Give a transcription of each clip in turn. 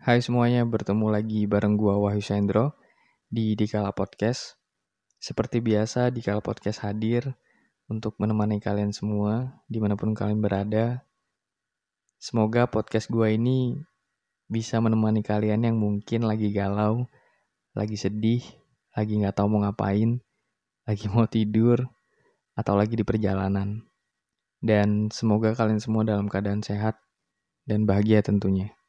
Hai semuanya, bertemu lagi bareng gua Wahyu Sendro di Dikala Podcast. Seperti biasa, Dikala Podcast hadir untuk menemani kalian semua di mana pun kalian berada. Semoga podcast gua ini bisa menemani kalian yang mungkin lagi galau, lagi sedih, lagi nggak tahu mau ngapain, lagi mau tidur, atau lagi di perjalanan. Dan semoga kalian semua dalam keadaan sehat dan bahagia tentunya.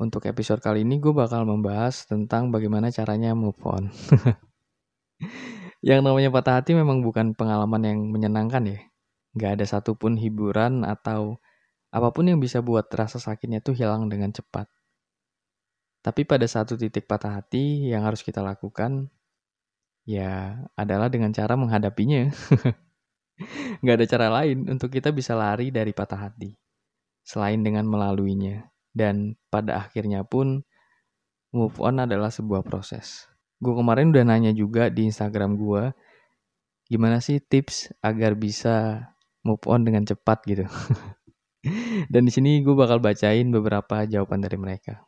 Untuk episode kali ini gue bakal membahas tentang bagaimana caranya move on. yang namanya patah hati memang bukan pengalaman yang menyenangkan ya. Gak ada satupun hiburan atau apa pun yang bisa buat rasa sakitnya tuh hilang dengan cepat. Tapi pada satu titik patah hati yang harus kita lakukan ya adalah dengan cara menghadapinya. Gak ada cara lain untuk kita bisa lari dari patah hati. Selain dengan melaluinya. Dan pada akhirnya pun move on adalah sebuah proses. Gue kemarin udah nanya juga di Instagram gue, gimana sih tips agar bisa move on dengan cepat gitu. Dan di sini gue bakal bacain beberapa jawaban dari mereka.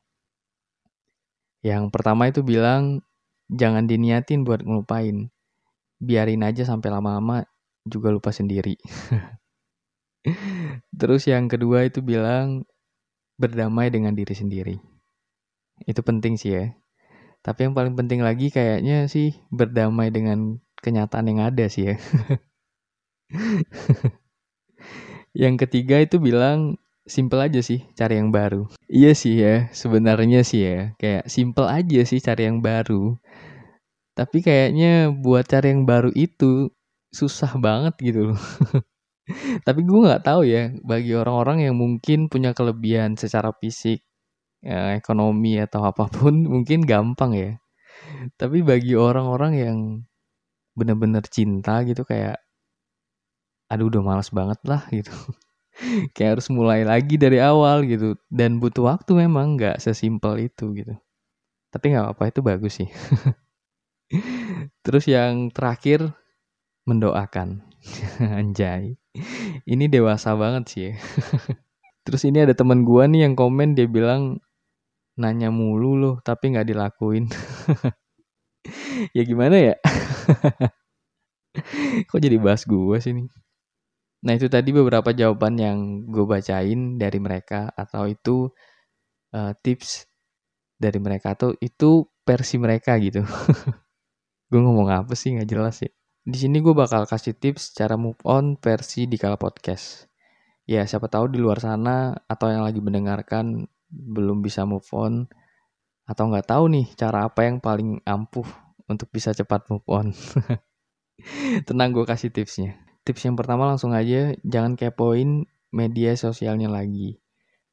Yang pertama itu bilang, jangan diniatin buat ngelupain. Biarin aja sampai lama-lama juga lupa sendiri. Terus yang kedua itu bilang, berdamai dengan diri sendiri. Itu penting sih ya. Tapi yang paling penting lagi kayaknya sih berdamai dengan kenyataan yang ada sih ya. yang ketiga itu bilang simple aja sih cari yang baru. Iya sih ya, sebenarnya sih ya, kayak simple aja sih cari yang baru. Tapi kayaknya buat cari yang baru itu susah banget gitu loh. Tapi gue nggak tahu ya, bagi orang-orang yang mungkin punya kelebihan secara fisik, ya, ekonomi atau apa pun, mungkin gampang ya. Tapi bagi orang-orang yang bener-bener cinta gitu kayak, aduh udah males banget lah gitu. kayak harus mulai lagi dari awal gitu. Dan butuh waktu memang nggak sesimpel itu gitu. Tapi nggak apa-apa itu bagus sih. Terus yang terakhir mendoakan. Anjay. Ini dewasa banget sih ya. Terus ini ada teman gua nih yang komen dia bilang nanya mulu loh tapi nggak dilakuin. ya gimana ya? Kok jadi bahas gua sih nih? Nah itu tadi beberapa jawaban yang gue bacain dari mereka atau itu uh, tips dari mereka atau itu versi mereka gitu. gue ngomong apa sih nggak jelas ya. Di sini gue bakal kasih tips cara move on versi di kala podcast. Ya siapa tahu di luar sana atau yang lagi mendengarkan belum bisa move on atau nggak tahu nih cara apa yang paling ampuh untuk bisa cepat move on. Tenang gue kasih tipsnya. Tips yang pertama langsung aja jangan kepoin media sosialnya lagi.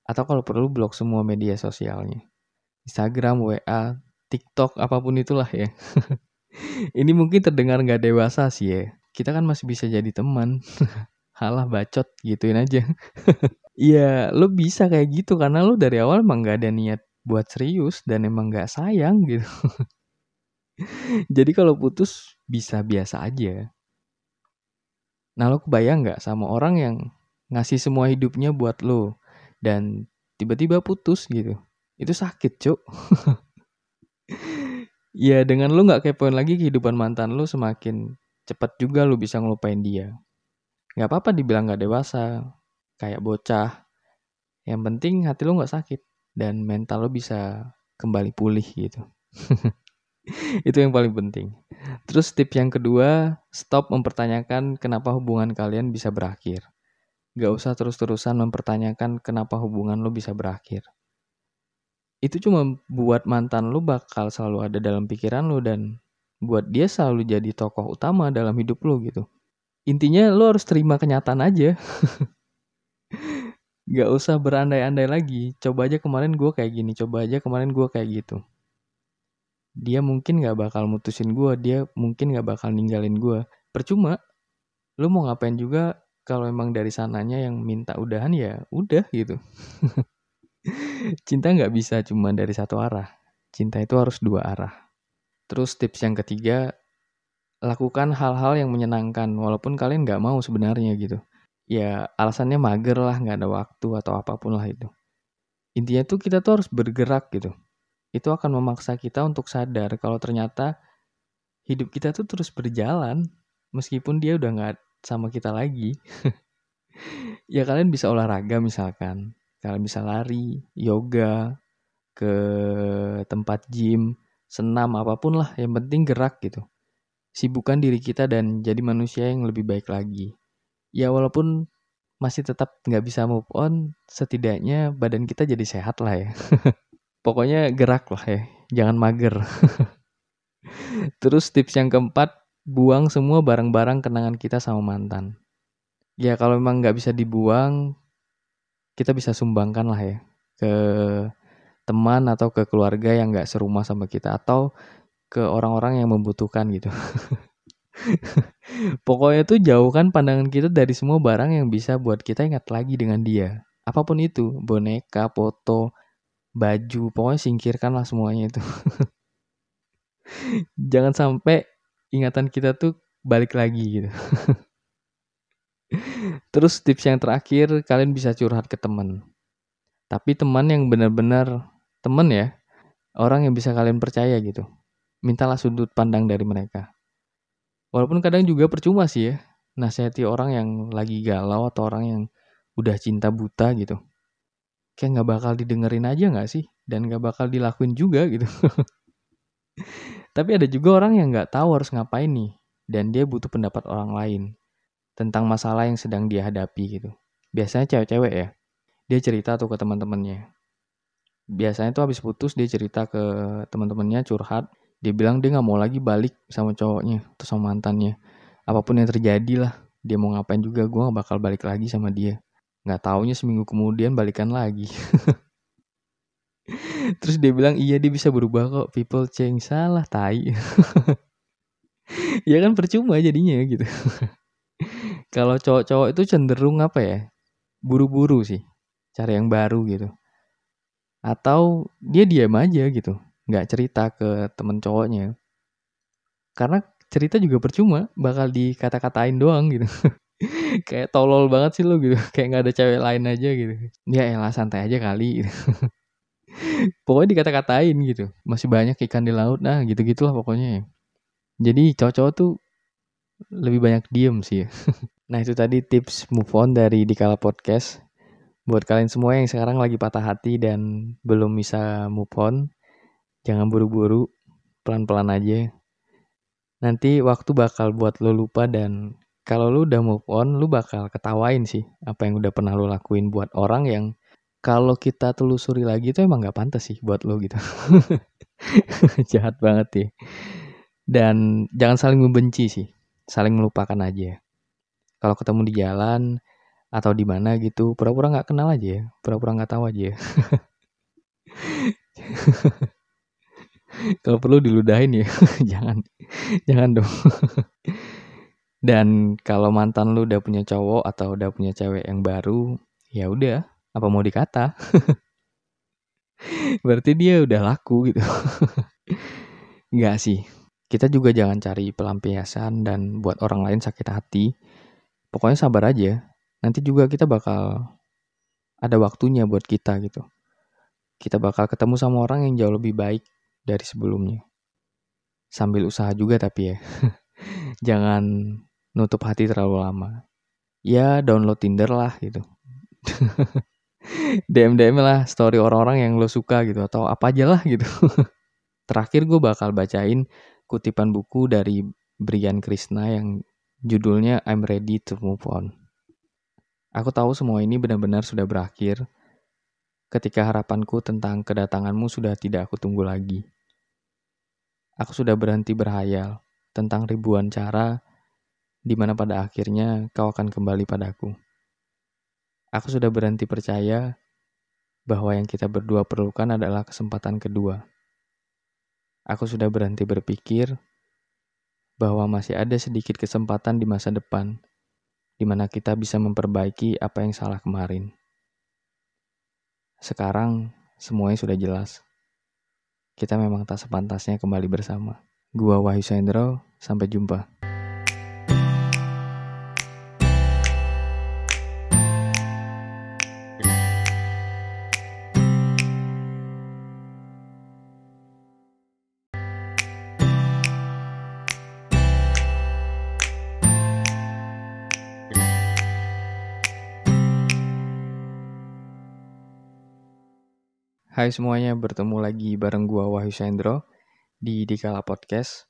Atau kalau perlu blok semua media sosialnya. Instagram, WA, TikTok, apa pun itulah ya. Ini mungkin terdengar nggak dewasa sih ya. Kita kan masih bisa jadi teman. Halah bacot gituin aja. Iya, lo bisa kayak gitu karena lo dari awal emang nggak ada niat buat serius dan emang nggak sayang gitu. Jadi kalau putus bisa biasa aja. Nah lo kebayang nggak sama orang yang ngasih semua hidupnya buat lo dan tiba-tiba putus gitu. Itu sakit cuk. Ya dengan lu nggak kepoin lagi kehidupan mantan lu semakin cepat juga lu bisa ngelupain dia. Gak apa-apa dibilang gak dewasa, kayak bocah. Yang penting hati lu gak sakit dan mental lu bisa kembali pulih gitu. Itu yang paling penting. Terus tips yang kedua, stop mempertanyakan kenapa hubungan kalian bisa berakhir. Gak usah terus-terusan mempertanyakan kenapa hubungan lu bisa berakhir itu cuma buat mantan lu bakal selalu ada dalam pikiran lu dan buat dia selalu jadi tokoh utama dalam hidup lu gitu. Intinya lu harus terima kenyataan aja. Gak usah berandai-andai lagi. Coba aja kemarin gue kayak gini, coba aja kemarin gue kayak gitu. Dia mungkin gak bakal mutusin gue, dia mungkin gak bakal ninggalin gue. Percuma, lu mau ngapain juga kalau emang dari sananya yang minta udahan ya udah gitu. Cinta nggak bisa cuma dari satu arah. Cinta itu harus dua arah. Terus tips yang ketiga, lakukan hal-hal yang menyenangkan walaupun kalian nggak mau sebenarnya gitu. Ya alasannya mager lah, nggak ada waktu atau apa pun lah itu. Intinya tuh kita tuh harus bergerak gitu. Itu akan memaksa kita untuk sadar kalau ternyata hidup kita tuh terus berjalan meskipun dia udah nggak sama kita lagi. ya kalian bisa olahraga misalkan, kalian bisa lari, yoga, ke tempat gym, senam apa pun lah, yang penting gerak gitu. Sibukkan diri kita dan jadi manusia yang lebih baik lagi. Ya walaupun masih tetap nggak bisa move on, setidaknya badan kita jadi sehat lah ya. Pokoknya gerak lah ya, jangan mager. Terus tips yang keempat, buang semua barang-barang kenangan kita sama mantan. Ya kalau memang nggak bisa dibuang, kita bisa sumbangkan lah ya ke teman atau ke keluarga yang nggak serumah sama kita atau ke orang-orang yang membutuhkan gitu. Pokoknya tuh jauhkan pandangan kita dari semua barang yang bisa buat kita ingat lagi dengan dia. Apa pun itu, boneka, foto, baju, pokoknya singkirkanlah semuanya itu. Jangan sampai ingatan kita tuh balik lagi gitu. Terus tips yang terakhir, kalian bisa curhat ke teman. Tapi teman yang benar-benar teman ya, orang yang bisa kalian percaya gitu. Mintalah sudut pandang dari mereka. Walaupun kadang juga percuma sih ya, nasihati orang yang lagi galau atau orang yang udah cinta buta gitu. Kayak nggak bakal didengerin aja nggak sih? Dan nggak bakal dilakuin juga gitu. Tapi ada juga orang yang nggak tahu harus ngapain nih, dan dia butuh pendapat orang lain tentang masalah yang sedang dia hadapi gitu. Biasanya cewek-cewek ya, dia cerita tuh ke teman-temannya. Biasanya tuh habis putus dia cerita ke teman-temannya curhat, dia bilang dia nggak mau lagi balik sama cowoknya atau sama mantannya. Apa pun yang terjadi lah dia mau ngapain juga gue gak bakal balik lagi sama dia. Nggak taunya seminggu kemudian balikan lagi. Terus dia bilang iya dia bisa berubah kok people change. Salah tai. Ya kan percuma jadinya gitu kalau cowok-cowok itu cenderung apa ya buru-buru sih cari yang baru gitu. Atau dia diam aja gitu nggak cerita ke temen cowoknya. Karena cerita juga percuma bakal dikata-katain doang gitu. Kayak tolol banget sih lo gitu kayak nggak ada cewek lain aja gitu. Ya elah santai aja kali gitu. pokoknya dikata-katain gitu masih banyak ikan di laut nah gitu gitulah pokoknya jadi cowok-cowok tuh lebih banyak diem sih ya. Nah itu tadi tips move on dari Dikala Podcast buat kalian semua yang sekarang lagi patah hati dan belum bisa move on Jangan buru-buru, pelan-pelan aja. Nanti waktu bakal buat lo lupa dan kalau lo udah move on, lo bakal ketawain sih apa yang udah pernah lo lakuin buat orang yang kalau kita telusuri lagi itu emang gak pantas sih buat lo gitu. Jahat banget ya. Dan jangan saling membenci sih, saling melupakan aja. Kalau ketemu di jalan atau di mana gitu, pura-pura nggak kenal aja ya, pura-pura nggak tahu aja. Kalau perlu diludahin ya, jangan, jangan dong. Dan kalau mantan lu udah punya cowok atau udah punya cewek yang baru, ya udah, apa mau dikata? Berarti dia udah laku gitu. Enggak sih. Kita juga jangan cari pelampiasan dan buat orang lain sakit hati. Pokoknya sabar aja. Nanti juga kita bakal ada waktunya buat kita gitu. Kita bakal ketemu sama orang yang jauh lebih baik dari sebelumnya. Sambil usaha juga tapi ya. Jangan nutup hati terlalu lama. Ya download Tinder lah gitu. DM DM lah story orang-orang yang lo suka gitu atau apa aja lah gitu. Terakhir gue bakal bacain kutipan buku dari Brian Krishna yang judulnya I'm Ready to Move On. Aku tahu semua ini benar-benar sudah berakhir ketika harapanku tentang kedatanganmu sudah tidak aku tunggu lagi. Aku sudah berhenti berhayal tentang ribuan cara di mana pada akhirnya kau akan kembali padaku. Aku sudah berhenti percaya bahwa yang kita berdua perlukan adalah kesempatan kedua. Aku sudah berhenti berpikir bahwa masih ada sedikit kesempatan di masa depan di mana kita bisa memperbaiki apa yang salah kemarin. Sekarang semuanya sudah jelas. Kita memang tak sepantasnya kembali bersama. Gua Wahyu Sendro, sampai jumpa. Hai semuanya, bertemu lagi bareng gua Wahyu Sendro di Dikala Podcast.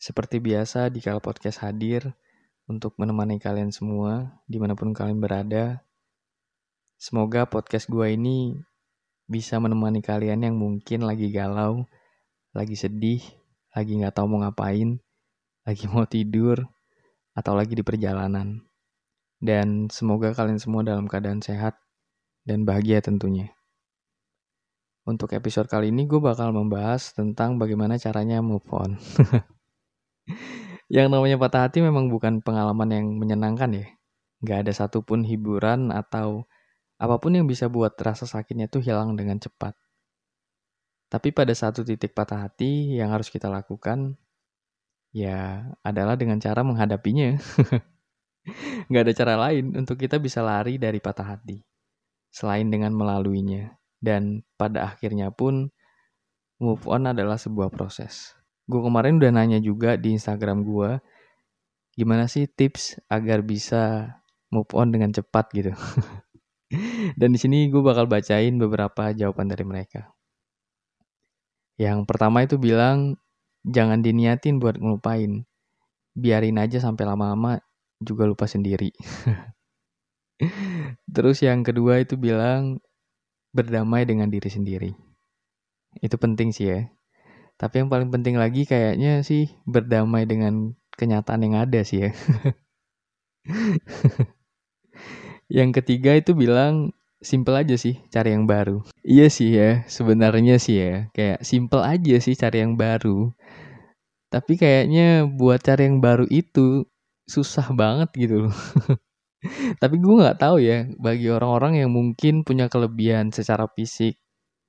Seperti biasa, Dikala Podcast hadir untuk menemani kalian semua di mana pun kalian berada. Semoga podcast gua ini bisa menemani kalian yang mungkin lagi galau, lagi sedih, lagi nggak tahu mau ngapain, lagi mau tidur, atau lagi di perjalanan. Dan semoga kalian semua dalam keadaan sehat dan bahagia tentunya. Untuk episode kali ini gue bakal membahas tentang bagaimana caranya move on. yang namanya patah hati memang bukan pengalaman yang menyenangkan ya. Gak ada satupun hiburan atau apa pun yang bisa buat rasa sakitnya itu hilang dengan cepat. Tapi pada satu titik patah hati yang harus kita lakukan ya adalah dengan cara menghadapinya. Gak ada cara lain untuk kita bisa lari dari patah hati. Selain dengan melaluinya. Dan pada akhirnya pun move on adalah sebuah proses. Gue kemarin udah nanya juga di Instagram gue, gimana sih tips agar bisa move on dengan cepat gitu. Dan di sini gue bakal bacain beberapa jawaban dari mereka. Yang pertama itu bilang, jangan diniatin buat ngelupain. Biarin aja sampai lama-lama juga lupa sendiri. Terus yang kedua itu bilang, berdamai dengan diri sendiri. Itu penting sih ya. Tapi yang paling penting lagi kayaknya sih berdamai dengan kenyataan yang ada sih ya. yang ketiga itu bilang simple aja sih cari yang baru. Iya sih ya, sebenarnya sih ya, kayak simple aja sih cari yang baru. Tapi kayaknya buat cari yang baru itu susah banget gitu loh. Tapi gue nggak tahu ya, bagi orang-orang yang mungkin punya kelebihan secara fisik,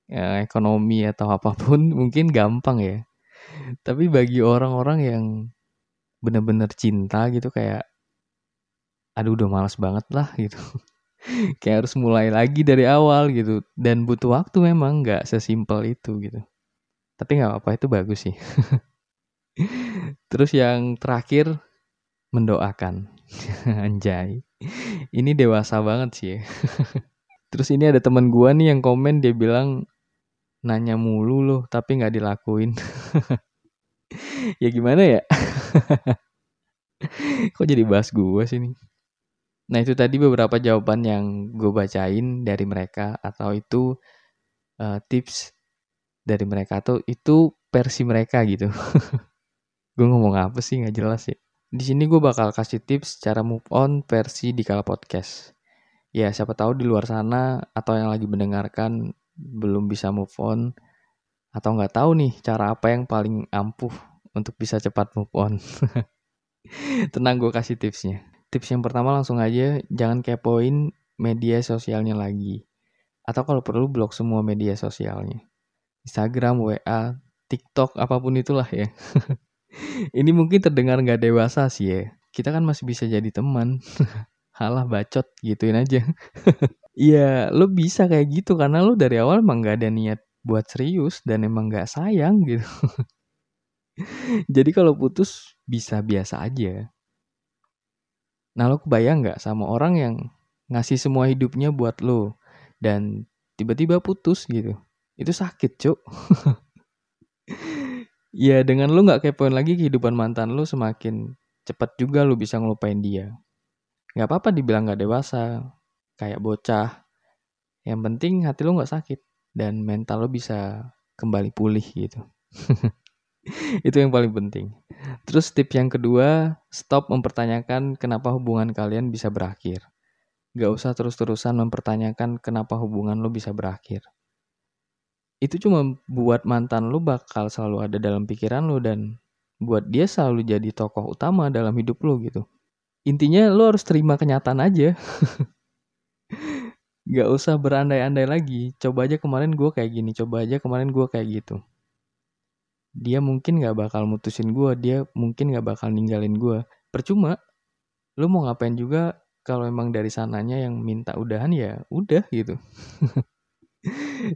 ya, ekonomi atau apa pun mungkin gampang ya. Tapi bagi orang-orang yang bener-bener cinta gitu kayak, aduh udah males banget lah gitu. kayak harus mulai lagi dari awal gitu. Dan butuh waktu memang nggak sesimpel itu gitu. Tapi nggak apa-apa itu bagus sih. Terus yang terakhir mendoakan. Anjay. Ini dewasa banget sih ya. Terus ini ada teman gua nih yang komen dia bilang nanya mulu loh tapi nggak dilakuin. ya gimana ya? Kok jadi bahas gua sih nih? Nah itu tadi beberapa jawaban yang gue bacain dari mereka atau itu uh, tips dari mereka atau itu versi mereka gitu. gue ngomong apa sih nggak jelas ya. Di sini gue bakal kasih tips cara move on versi di kala podcast. Ya, siapa tahu di luar sana atau yang lagi mendengarkan belum bisa move on atau nggak tahu nih cara apa yang paling ampuh untuk bisa cepat move on. Tenang gue kasih tipsnya. Tips yang pertama langsung aja jangan kepoin media sosialnya lagi. Atau kalau perlu blok semua media sosialnya. Instagram, WA, TikTok, apa pun itulah ya. Ini mungkin terdengar nggak dewasa sih ya. Kita kan masih bisa jadi teman. Halah bacot gituin aja. Iya, lo bisa kayak gitu karena lo dari awal emang nggak ada niat buat serius dan emang nggak sayang gitu. Jadi kalau putus bisa biasa aja. Nah lo kebayang nggak sama orang yang ngasih semua hidupnya buat lo dan tiba-tiba putus gitu. Itu sakit cuk. Ya dengan lu nggak kepoin lagi kehidupan mantan lu semakin cepat juga lu bisa ngelupain dia. Nggak apa-apa dibilang nggak dewasa, kayak bocah. Yang penting hati lu nggak sakit dan mental lu bisa kembali pulih gitu. Itu yang paling penting. Terus tips yang kedua, stop mempertanyakan kenapa hubungan kalian bisa berakhir. Gak usah terus-terusan mempertanyakan kenapa hubungan lo bisa berakhir itu cuma buat mantan lu bakal selalu ada dalam pikiran lu dan buat dia selalu jadi tokoh utama dalam hidup lu gitu. Intinya lu harus terima kenyataan aja. Gak usah berandai-andai lagi. Coba aja kemarin gue kayak gini, coba aja kemarin gue kayak gitu. Dia mungkin gak bakal mutusin gue, dia mungkin gak bakal ninggalin gue. Percuma, lu mau ngapain juga kalau emang dari sananya yang minta udahan ya udah gitu.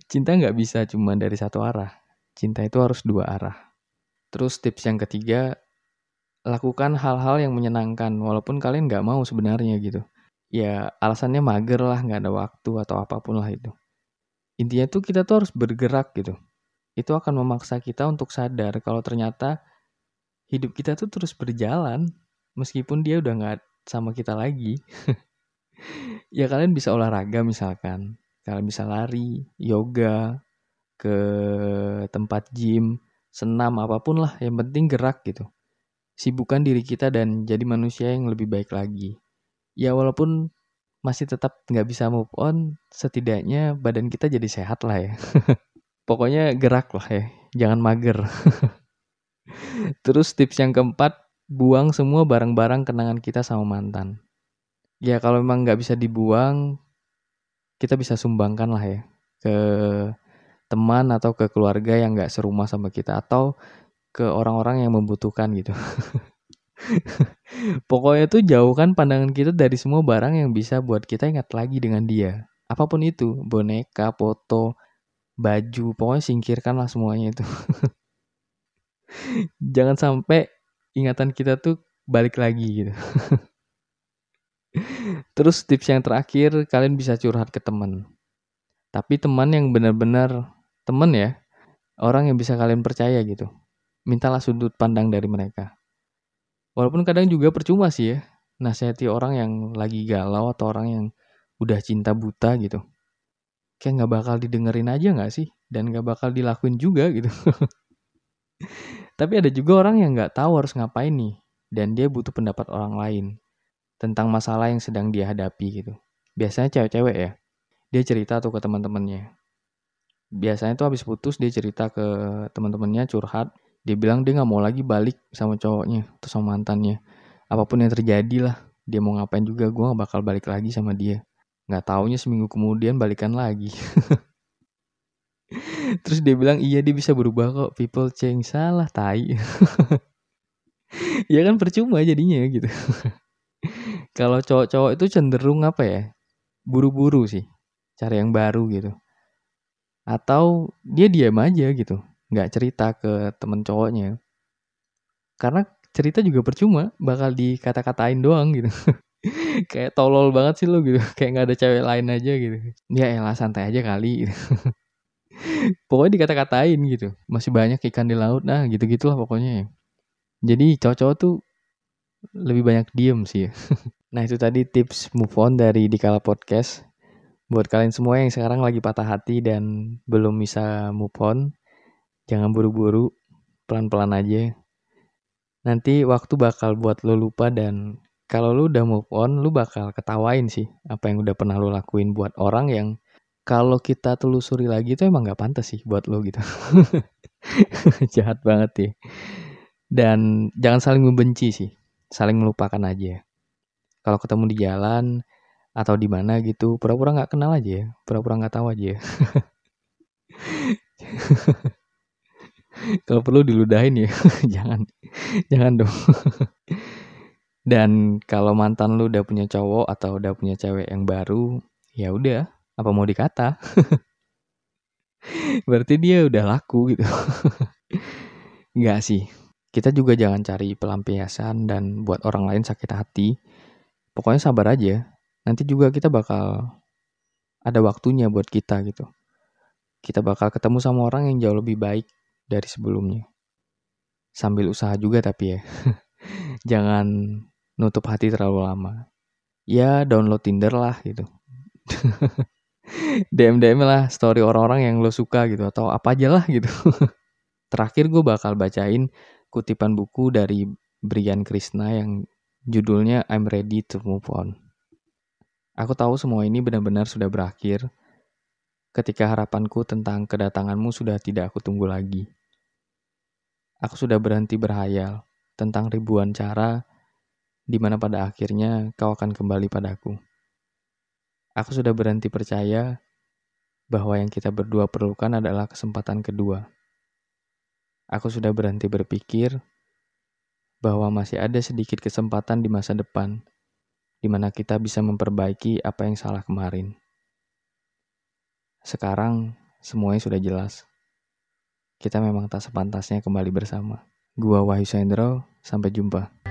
Cinta nggak bisa cuma dari satu arah. Cinta itu harus dua arah. Terus tips yang ketiga, lakukan hal-hal yang menyenangkan walaupun kalian nggak mau sebenarnya gitu. Ya alasannya mager lah, nggak ada waktu atau apa pun lah itu. Intinya tuh kita tuh harus bergerak gitu. Itu akan memaksa kita untuk sadar kalau ternyata hidup kita tuh terus berjalan meskipun dia udah nggak sama kita lagi. ya kalian bisa olahraga misalkan, kalian bisa lari, yoga, ke tempat gym, senam apa pun lah, yang penting gerak gitu. Sibukkan diri kita dan jadi manusia yang lebih baik lagi. Ya walaupun masih tetap nggak bisa move on, setidaknya badan kita jadi sehat lah ya. Pokoknya gerak lah ya, jangan mager. Terus tips yang keempat, buang semua barang-barang kenangan kita sama mantan. Ya kalau memang nggak bisa dibuang, kita bisa sumbangkan lah ya ke teman atau ke keluarga yang nggak serumah sama kita atau ke orang-orang yang membutuhkan gitu. Pokoknya tuh jauhkan pandangan kita dari semua barang yang bisa buat kita ingat lagi dengan dia. Apa pun itu, boneka, foto, baju, pokoknya singkirkanlah semuanya itu. Jangan sampai ingatan kita tuh balik lagi gitu. Terus tips yang terakhir, kalian bisa curhat ke teman. Tapi teman yang benar-benar teman ya, orang yang bisa kalian percaya gitu. Mintalah sudut pandang dari mereka. Walaupun kadang juga percuma sih ya, nasihati orang yang lagi galau atau orang yang udah cinta buta gitu. Kayak nggak bakal didengerin aja nggak sih? Dan nggak bakal dilakuin juga gitu. Tapi ada juga orang yang nggak tahu harus ngapain nih, dan dia butuh pendapat orang lain tentang masalah yang sedang dia hadapi gitu. Biasanya cewek-cewek ya, dia cerita tuh ke teman-temannya. Biasanya tuh habis putus dia cerita ke teman-temannya curhat, dia bilang dia nggak mau lagi balik sama cowoknya atau sama mantannya. Apa pun yang terjadi lah dia mau ngapain juga gue gak bakal balik lagi sama dia. Nggak taunya seminggu kemudian balikan lagi. Terus dia bilang iya dia bisa berubah kok people change. Salah tai. Ya kan percuma jadinya gitu kalau cowok-cowok itu cenderung apa ya? Buru-buru sih cari yang baru gitu. Atau dia diam aja gitu nggak cerita ke temen cowoknya. Karena cerita juga percuma bakal dikata-katain doang gitu. Kayak tolol banget sih lo gitu kayak nggak ada cewek lain aja gitu. Ya elah santai aja kali gitu. pokoknya dikata-katain gitu masih banyak ikan di laut nah gitu gitulah pokoknya jadi cowok-cowok tuh lebih banyak diem sih nah itu tadi tips move on dari Dikala Podcast buat kalian semua yang sekarang lagi patah hati dan belum bisa move on Jangan buru-buru, pelan-pelan aja. Nanti waktu bakal buat lo lupa dan kalau lo udah move on, lo bakal ketawain sih apa yang udah pernah lo lakuin buat orang yang kalau kita telusuri lagi itu emang gak pantas sih buat lo gitu. Jahat banget ya. Dan jangan saling membenci sih, saling melupakan aja. Kalau ketemu di jalan atau di mana gitu, pura-pura nggak kenal aja, pura-pura nggak tahu aja. Kalau perlu diludahin ya, jangan, jangan dong. Dan kalau mantan lu udah punya cowok atau udah punya cewek yang baru, ya udah, apa mau dikata? Berarti dia udah laku gitu. Enggak sih. Kita juga jangan cari pelampiasan dan buat orang lain sakit hati. Pokoknya sabar aja. Nanti juga kita bakal ada waktunya buat kita gitu. Kita bakal ketemu sama orang yang jauh lebih baik dari sebelumnya. Sambil usaha juga tapi ya. Jangan nutup hati terlalu lama. Ya download Tinder lah gitu. DM DM lah story orang-orang yang lo suka gitu atau apa aja lah gitu. Terakhir gue bakal bacain kutipan buku dari Brian Krishna yang judulnya I'm Ready to Move On. Aku tahu semua ini benar-benar sudah berakhir ketika harapanku tentang kedatanganmu sudah tidak aku tunggu lagi. Aku sudah berhenti berhayal tentang ribuan cara di mana pada akhirnya kau akan kembali padaku. Aku sudah berhenti percaya bahwa yang kita berdua perlukan adalah kesempatan kedua. Aku sudah berhenti berpikir bahwa masih ada sedikit kesempatan di masa depan di mana kita bisa memperbaiki apa yang salah kemarin. Sekarang semuanya sudah jelas. Kita memang tak sepantasnya kembali bersama. Gua Wahyu Sendro, sampai jumpa.